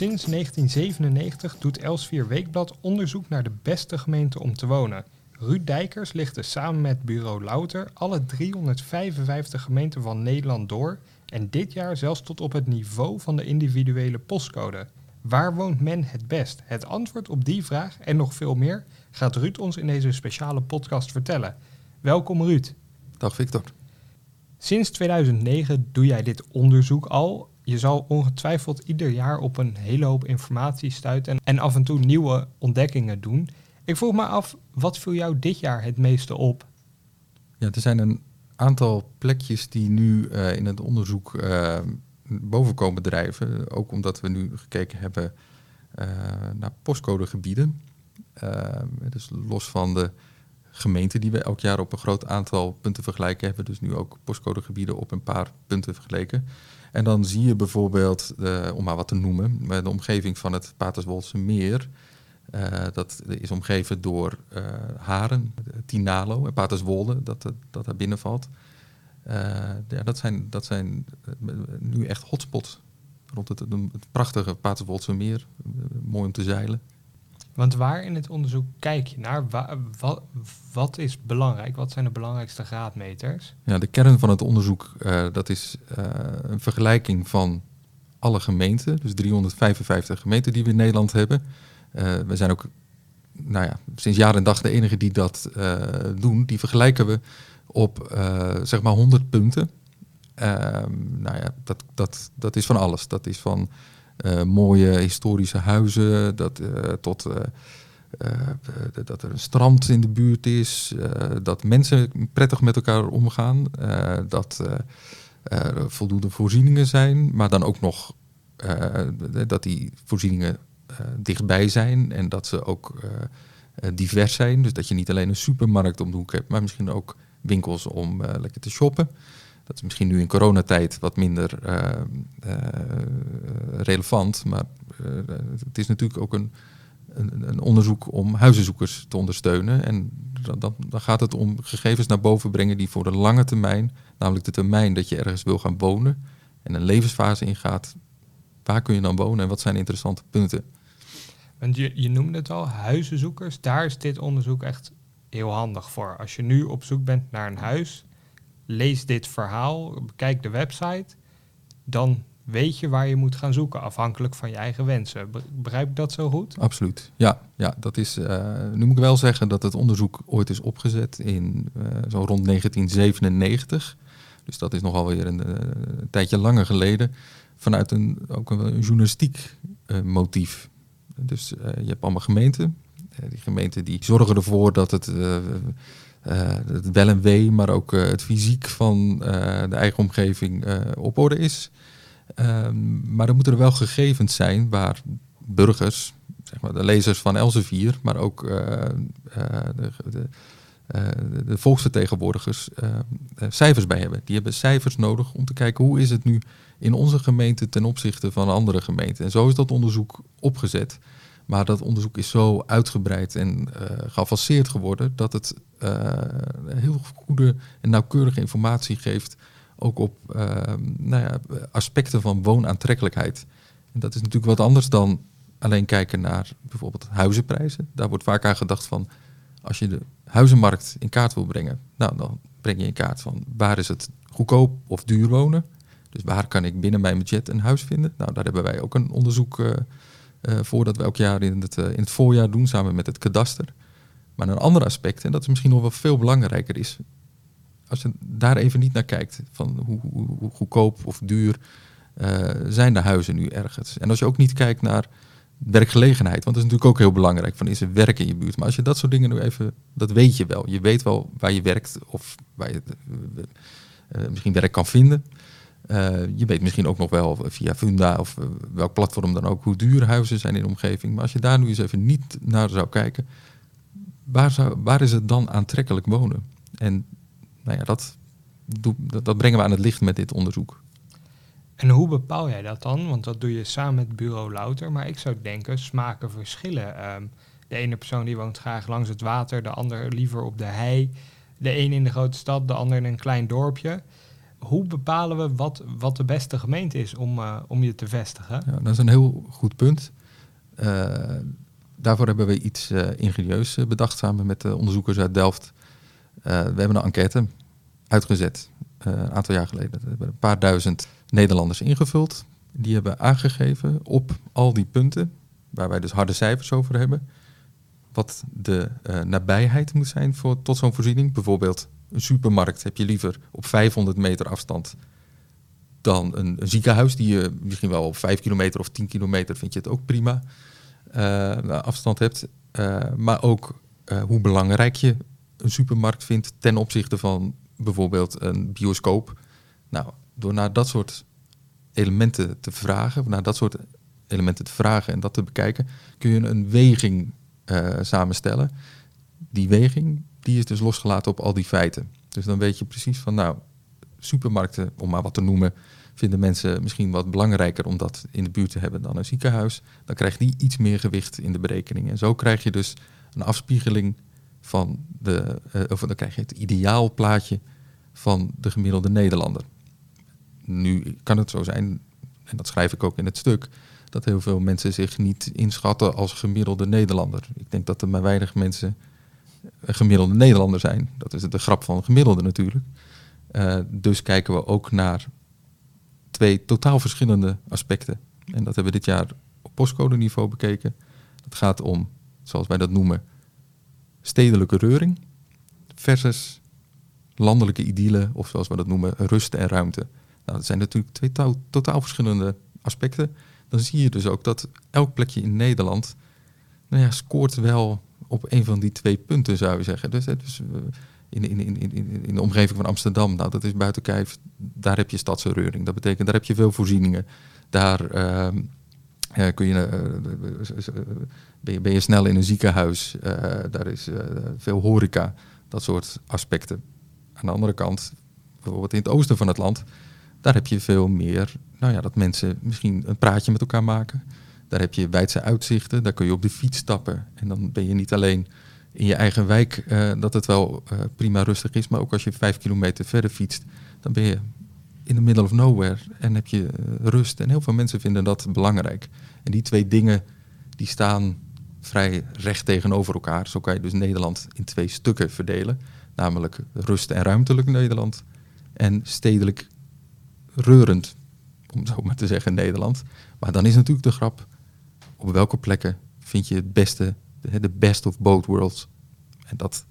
Sinds 1997 doet Elsvier Weekblad onderzoek naar de beste gemeente om te wonen. Ruud Dijkers lichtte samen met bureau Louter alle 355 gemeenten van Nederland door en dit jaar zelfs tot op het niveau van de individuele postcode. Waar woont men het best? Het antwoord op die vraag en nog veel meer gaat Ruud ons in deze speciale podcast vertellen. Welkom Ruud. Dag Victor. Sinds 2009 doe jij dit onderzoek al. Je zal ongetwijfeld ieder jaar op een hele hoop informatie stuiten en af en toe nieuwe ontdekkingen doen. Ik vroeg me af, wat viel jou dit jaar het meeste op? Ja, er zijn een aantal plekjes die nu uh, in het onderzoek uh, boven komen drijven. Ook omdat we nu gekeken hebben uh, naar postcodegebieden. dus los van de gemeenten die we elk jaar op een groot aantal punten vergelijken, hebben dus nu ook postcodegebieden op een paar punten vergeleken. En dan zie je bijvoorbeeld, om maar wat te noemen, de omgeving van het Paterswoldse meer. Uh, dat is omgeven door uh, Haren, Tinalo en Paterswolde, dat, dat daar binnen valt. Uh, ja, dat zijn, dat zijn nu echt hotspots rond het, het prachtige Paterswoldse meer. mooi om te zeilen. Want waar in het onderzoek kijk je naar? wat, wat, is belangrijk? Wat zijn de belangrijkste graadmeters? Ja, de kern van het onderzoek dat is een vergelijking van alle gemeenten. Dus 355 gemeenten die we in Nederland hebben. Uh, we zijn ook nou ja, sinds jaar en dag de enige die dat doen. Die vergelijken we op zeg maar 100 punten. Ehm, nou ja, dat, dat, dat is van alles. Dat is van mooie historische huizen dat, tot dat er een strand in de buurt is, dat mensen prettig met elkaar omgaan, dat er voldoende voorzieningen zijn, maar dan ook nog dat die voorzieningen dichtbij zijn en dat ze ook divers zijn. Dus dat je niet alleen een supermarkt om de hoek hebt, maar misschien ook winkels om lekker te shoppen. Dat is misschien nu in coronatijd wat minder relevant, maar het is natuurlijk ook een, een, een, onderzoek om huizenzoekers te ondersteunen. En dan, dan gaat het om gegevens naar boven brengen die voor de lange termijn, namelijk de termijn dat je ergens wil gaan wonen en een levensfase ingaat, waar kun je dan wonen en wat zijn interessante punten? Want je, je noemde het al, huizenzoekers. Daar is dit onderzoek echt heel handig voor. Als je nu op zoek bent naar een huis, lees dit verhaal, bekijk de website, dan weet je waar je moet gaan zoeken, afhankelijk van je eigen wensen. Begrijp ik dat zo goed? Absoluut, ja. ja dat is, uh, nu moet ik wel zeggen dat het onderzoek ooit is opgezet in uh, zo rond 1997. Dus dat is nogal weer een, uh, een tijdje langer geleden. Vanuit een, ook een, een journalistiek motief. Dus je hebt allemaal gemeenten. Die gemeenten die zorgen ervoor dat het, het wel en wee, maar ook het fysiek van de eigen omgeving op orde is. Um, maar er moeten er wel gegevens zijn waar burgers, zeg maar de lezers van Elsevier, maar ook de, de de volksvertegenwoordigers cijfers bij hebben. Die hebben cijfers nodig om te kijken hoe is het nu in onze gemeente ten opzichte van andere gemeenten. En zo is dat onderzoek opgezet. Maar dat onderzoek is zo uitgebreid en uh, geavanceerd geworden dat het uh, heel goede en nauwkeurige informatie geeft, ook op uh, nou ja, aspecten van woonaantrekkelijkheid. En dat is natuurlijk wat anders dan alleen kijken naar bijvoorbeeld huizenprijzen. Daar wordt vaak aan gedacht van, als je de huizenmarkt in kaart wil brengen, nou dan breng je in kaart van waar is het goedkoop of duur wonen. Dus waar kan ik binnen mijn budget een huis vinden? Nou, daar hebben wij ook een onderzoek uh, uh, voor dat we elk jaar in het, uh, in het voorjaar doen samen met het kadaster. Maar een ander aspect, en dat is misschien nog wel veel belangrijker, is als je daar even niet naar kijkt, van hoe, hoe, goedkoop of duur zijn de huizen nu ergens. En als je ook niet kijkt naar werkgelegenheid, want dat is natuurlijk ook heel belangrijk, van is er werk in je buurt. Maar als je dat soort dingen nu even, dat weet je wel. Je weet wel waar je werkt of waar je misschien werk kan vinden. Uh, je weet misschien ook nog wel via Funda of uh, welk platform dan ook hoe duur huizen zijn in de omgeving. Maar als je daar nu eens even niet naar zou kijken, waar, zou, waar is het dan aantrekkelijk wonen? En nou ja, dat, dat, brengen we aan het licht met dit onderzoek. En hoe bepaal jij dat dan? Want dat doe je samen met bureau Louter. Maar ik zou denken, smaken verschillen. Um, de ene persoon die woont graag langs het water, de ander liever op de hei. De een in de grote stad, de ander in een klein dorpje. Hoe bepalen we wat, wat de beste gemeente is om, uh, om je te vestigen? Ja, dat is een heel goed punt. Uh, daarvoor hebben we iets uh, ingenieus bedacht samen met de onderzoekers uit Delft. we hebben een enquête uitgezet een aantal jaar geleden. We hebben een paar duizend Nederlanders ingevuld. Die hebben aangegeven op al die punten, waar wij dus harde cijfers over hebben, wat de nabijheid moet zijn voor, tot zo'n voorziening. Bijvoorbeeld een supermarkt heb je liever op 500 meter afstand dan een, ziekenhuis die je misschien wel op 5 kilometer of 10 kilometer vind je het ook prima uh, afstand hebt. Uh, maar ook hoe belangrijk je een supermarkt vindt ten opzichte van bijvoorbeeld een bioscoop. Nou, door naar dat soort elementen te vragen, naar dat soort elementen te vragen en dat te bekijken, kun je een weging samenstellen. Die weging die is dus losgelaten op al die feiten. Dus dan weet je precies van, nou, supermarkten, om maar wat te noemen, vinden mensen misschien wat belangrijker om dat in de buurt te hebben dan een ziekenhuis. Dan krijgt die iets meer gewicht in de berekening. En zo krijg je dus een afspiegeling van de, uh, of dan krijg je het ideaalplaatje van de gemiddelde Nederlander. Nu kan het zo zijn, en dat schrijf ik ook in het stuk, dat heel veel mensen zich niet inschatten als gemiddelde Nederlander. Ik denk dat er maar weinig mensen een gemiddelde Nederlander zijn. Dat is de grap van gemiddelde natuurlijk. Uh, dus kijken we ook naar twee totaal verschillende aspecten. En dat hebben we dit jaar op postcode niveau bekeken. Het gaat om, zoals wij dat noemen, stedelijke reuring versus landelijke idylle, of zoals we dat noemen, rust en ruimte. Nou, dat zijn natuurlijk twee to totaal verschillende aspecten. Dan zie je dus ook dat elk plekje in Nederland nou ja, scoort wel op een van die twee punten, zou je zeggen. Dus, dus in, in, in, in, in de omgeving van Amsterdam, nou, dat is buiten Kijf, daar heb je stadsreuring. Dat betekent, daar heb je veel voorzieningen. Daar uh, kun je, uh, ben, je, ben je snel in een ziekenhuis. Daar is veel horeca, dat soort aspecten. Aan de andere kant, bijvoorbeeld in het oosten van het land, daar heb je veel meer, nou ja, dat mensen misschien een praatje met elkaar maken. Daar heb je wijdse uitzichten, daar kun je op de fiets stappen. En dan ben je niet alleen in je eigen wijk uh, dat het wel uh, prima rustig is, maar ook als je vijf kilometer verder fietst, dan ben je in the middle of nowhere en heb je uh, rust. En heel veel mensen vinden dat belangrijk. En die twee dingen die staan vrij recht tegenover elkaar. Zo kan je dus Nederland in twee stukken verdelen, namelijk rust- en ruimtelijk Nederland en stedelijk reurend, om zo maar te zeggen, Nederland. Maar dan is natuurlijk de grap, op welke plekken vind je het beste, de best of both worlds. En dat,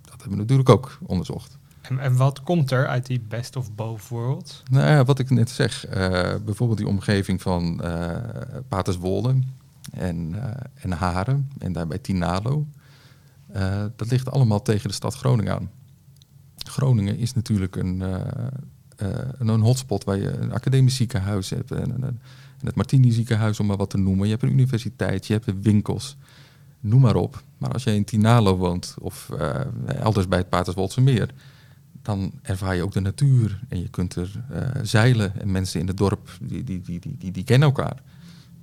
dat hebben we natuurlijk ook onderzocht. En, en wat komt er uit die best of both worlds? Nou ja, wat ik net zeg, uh, bijvoorbeeld die omgeving van uh, Paterswolde en, uh, en Haren en daarbij Tinalo. dat ligt allemaal tegen de stad Groningen aan. Groningen is natuurlijk een, een hotspot waar je een academisch ziekenhuis hebt en, en het Martini ziekenhuis, om maar wat te noemen. Je hebt een universiteit, je hebt winkels, noem maar op. Maar als je in Tinalo woont of uh, elders bij het Paterswoldse meer, dan ervaar je ook de natuur en je kunt er uh, zeilen. En mensen in het dorp, die, die, die, die, die, kennen elkaar.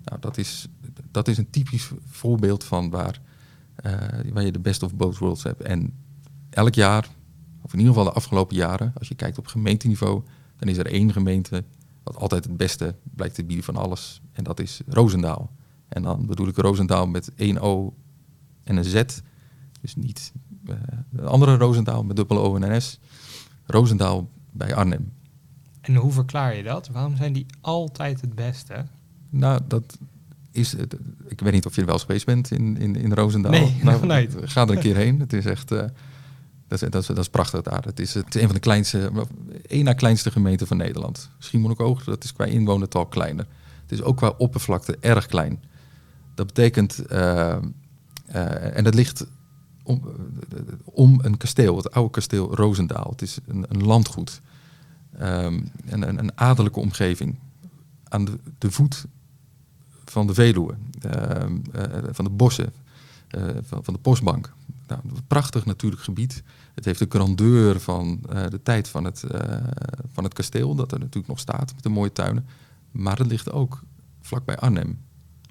Nou, dat is, dat is een typisch voorbeeld van waar, waar je de best of both worlds hebt. En elk jaar, of in ieder geval de afgelopen jaren, als je kijkt op gemeenteniveau, dan is er één gemeente wat altijd het beste blijkt te bieden van alles. En dat is Roosendaal. En dan bedoel ik Roosendaal met één O en een Z. Dus niet uh, de andere Roosendaal met dubbele O en een S. Roosendaal bij Arnhem. En hoe verklaar je dat? Waarom zijn die altijd het beste? Nou, dat is het. Ik weet niet of je er wel eens geweest bent in, in, in Roosendaal. Nee, nou, nee. Ga er een keer heen. Het is echt. Uh, dat is, dat, dat prachtig daar. Het is, het een van de kleinste, één na kleinste gemeenten van Nederland. Schiermonnikoog, dat is qua inwonertal kleiner. Het is ook qua oppervlakte erg klein. Dat betekent, uh, uh, en dat ligt om, om, een kasteel, het oude kasteel Roosendaal. Het is een, een landgoed. Um, een, een, een, adellijke omgeving. Aan de, voet van de Veluwe, uh, van de bossen, van, van de postbank. Nou, een prachtig natuurlijk gebied. Het heeft de grandeur van uh, de tijd van het, uh, van het kasteel, dat er natuurlijk nog staat met de mooie tuinen. Maar het ligt ook vlakbij Arnhem.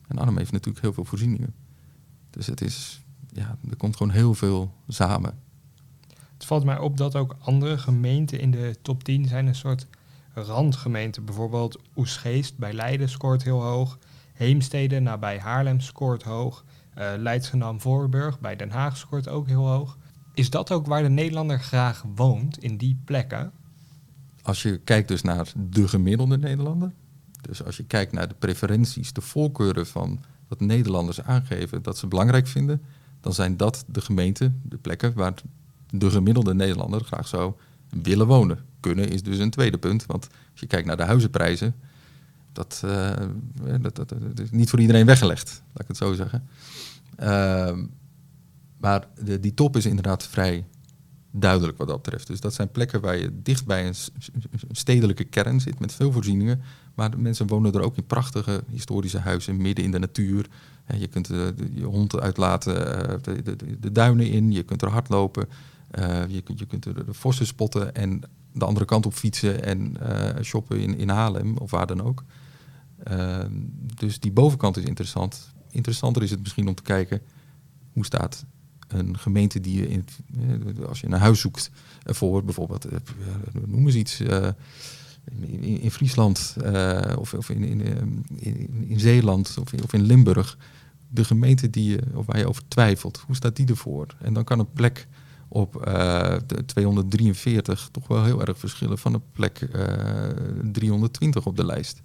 En Arnhem heeft natuurlijk heel veel voorzieningen. Dus het is, ja, er komt gewoon heel veel samen. Het valt mij op dat ook andere gemeenten in de top 10 zijn een soort randgemeenten. Bijvoorbeeld Oesgeest bij Leiden scoort heel hoog. Heemstede nabij Haarlem scoort hoog. Uh, Leidschendam Voorburg bij Den Haag scoort ook heel hoog. Is dat ook waar de Nederlander graag woont, in die plekken? Als je kijkt dus naar de gemiddelde Nederlander, dus als je kijkt naar de preferenties, de voorkeuren van wat Nederlanders aangeven dat ze belangrijk vinden, dan zijn dat de gemeenten, de plekken waar de gemiddelde Nederlander graag zou willen wonen. Kunnen is dus een tweede punt, want als je kijkt naar de huizenprijzen, dat, uh, dat, dat, is niet voor iedereen weggelegd, laat ik het zo zeggen. Uh, maar de, die top is inderdaad vrij duidelijk wat dat betreft. Dus dat zijn plekken waar je dicht bij een stedelijke kern zit met veel voorzieningen. Maar de mensen wonen er ook in prachtige historische huizen midden in de natuur. je kunt de, je hond uitlaten, de, de, duinen in, je kunt er hardlopen. Uh, je, je kunt er de vossen spotten en de andere kant op fietsen en uh, shoppen in, in Haarlem of waar dan ook. Ehm, dus die bovenkant is interessant. Interessanter is het misschien om te kijken hoe staat een gemeente die je, in, eh, als je een huis zoekt voor bijvoorbeeld, eh, noem eens iets, in, Friesland of, of in, in, in, in, Zeeland of in, of in Limburg, de gemeente die je, of waar je over twijfelt, hoe staat die ervoor? En dan kan een plek op uh, 243 toch wel heel erg verschillen van een plek 320 op de lijst.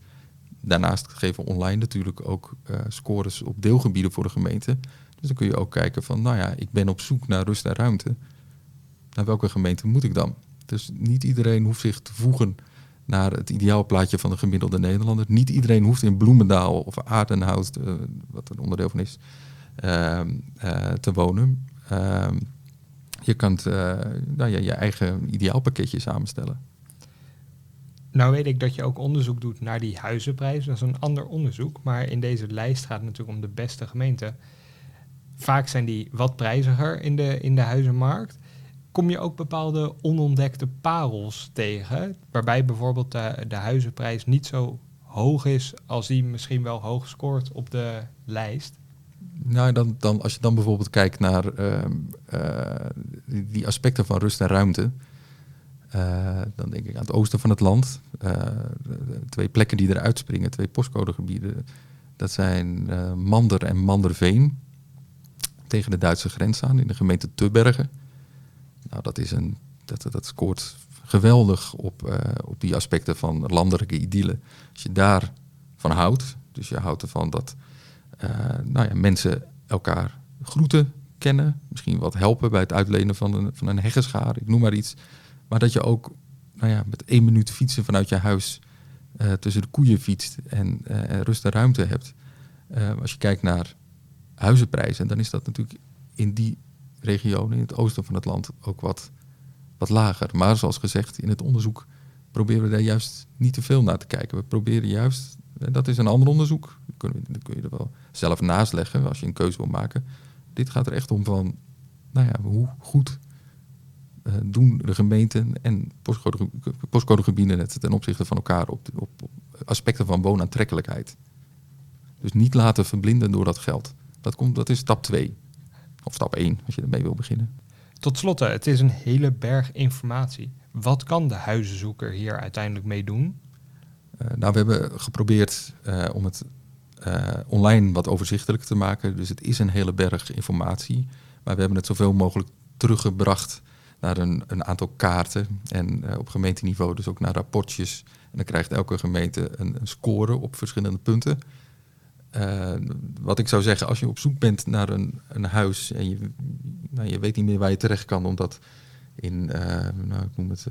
Daarnaast geven online natuurlijk ook scores op deelgebieden voor de gemeente. Dus dan kun je ook kijken van, nou ja, ik ben op zoek naar rust en ruimte. Naar welke gemeente moet ik dan? Dus niet iedereen hoeft zich te voegen naar het ideaalplaatje van de gemiddelde Nederlander. Niet iedereen hoeft in Bloemendaal of Aardenhout, wat een onderdeel van is, uh, te wonen. Je kunt nou ja, je eigen ideaalpakketje samenstellen. Nou weet ik dat je ook onderzoek doet naar die huizenprijs. Dat is een ander onderzoek. Maar in deze lijst gaat het natuurlijk om de beste gemeenten vaak zijn die wat prijziger in de, in de huizenmarkt. Kom je ook bepaalde onontdekte parels tegen, waarbij bijvoorbeeld de, de huizenprijs niet zo hoog is als die misschien wel hoog scoort op de lijst? Nou, dan, dan, als je dan bijvoorbeeld kijkt naar ehm, eh, die, aspecten van rust en ruimte, uh, dan denk ik aan het oosten van het land. Uh, twee plekken die eruit springen, twee postcodegebieden. Dat zijn Mander en Manderveen tegen de Duitse grens aan in de gemeente Tubbergen. Nou, dat, is een, dat, dat scoort geweldig op, op die aspecten van landelijke idylle. Als je daar van houdt, dus je houdt ervan dat nou ja, mensen elkaar groeten, kennen, misschien wat helpen bij het uitlenen van een, van een heggenschaar, ik noem maar iets. Maar dat je ook nou ja, met één minuut fietsen vanuit je huis uh, tussen de koeien fietst en rust en ruimte hebt. als je kijkt naar huizenprijzen, dan is dat natuurlijk in die regionen, in het oosten van het land, ook wat, wat lager. Maar zoals gezegd, in het onderzoek proberen we daar juist niet te veel naar te kijken. We proberen juist, dat is een ander onderzoek, kun, je, kun je er wel zelf naast leggen als je een keuze wil maken. Dit gaat er echt om van, nou ja, hoe goed uh, doen de gemeenten en postcode, postcodegebieden het ten opzichte van elkaar op, op, op aspecten van woonaantrekkelijkheid. Dus niet laten verblinden door dat geld. Dat, komt, dat is stap 2. Of stap 1, als je ermee wil beginnen. Tot slot, het is een hele berg informatie. Wat kan de huizenzoeker hier uiteindelijk mee doen? Uh, nou, we hebben geprobeerd uh, om het uh, online wat overzichtelijk te maken. Dus het is een hele berg informatie. Maar we hebben het zoveel mogelijk teruggebracht naar een, een aantal kaarten. En op gemeenteniveau dus ook naar rapportjes. En dan krijgt elke gemeente een, een score op verschillende punten. Uh, wat ik zou zeggen, als je op zoek bent naar een, een huis en je, nou, je weet niet meer waar je terecht kan, omdat in, nou, ik noem het,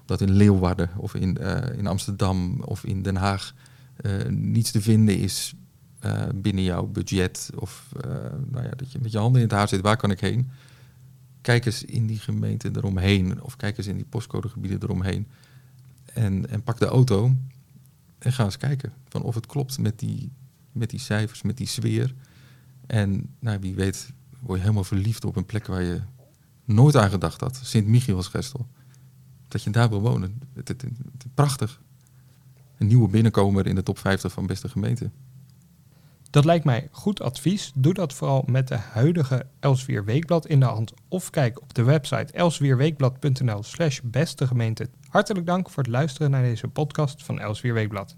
omdat in Leeuwarden of in, in Amsterdam of in Den Haag niets te vinden is binnen jouw budget. Of nou ja, dat je met je handen in het haar zit, waar kan ik heen? Kijk eens in die gemeente eromheen of kijk eens in die postcodegebieden eromheen. En, en pak de auto en ga eens kijken van of het klopt met die met die cijfers, met die sfeer. En nou, wie weet word je helemaal verliefd op een plek waar je nooit aan gedacht had. Sint-Michielsgestel. Dat je daar wil wonen. Het, prachtig. Een nieuwe binnenkomer in de top 50 van beste gemeenten. Dat lijkt mij goed advies. Doe dat vooral met de huidige Elsvier Weekblad in de hand of kijk op de website elsvierweekblad.nl slash beste gemeente. Hartelijk dank voor het luisteren naar deze podcast van Elsvier Weekblad.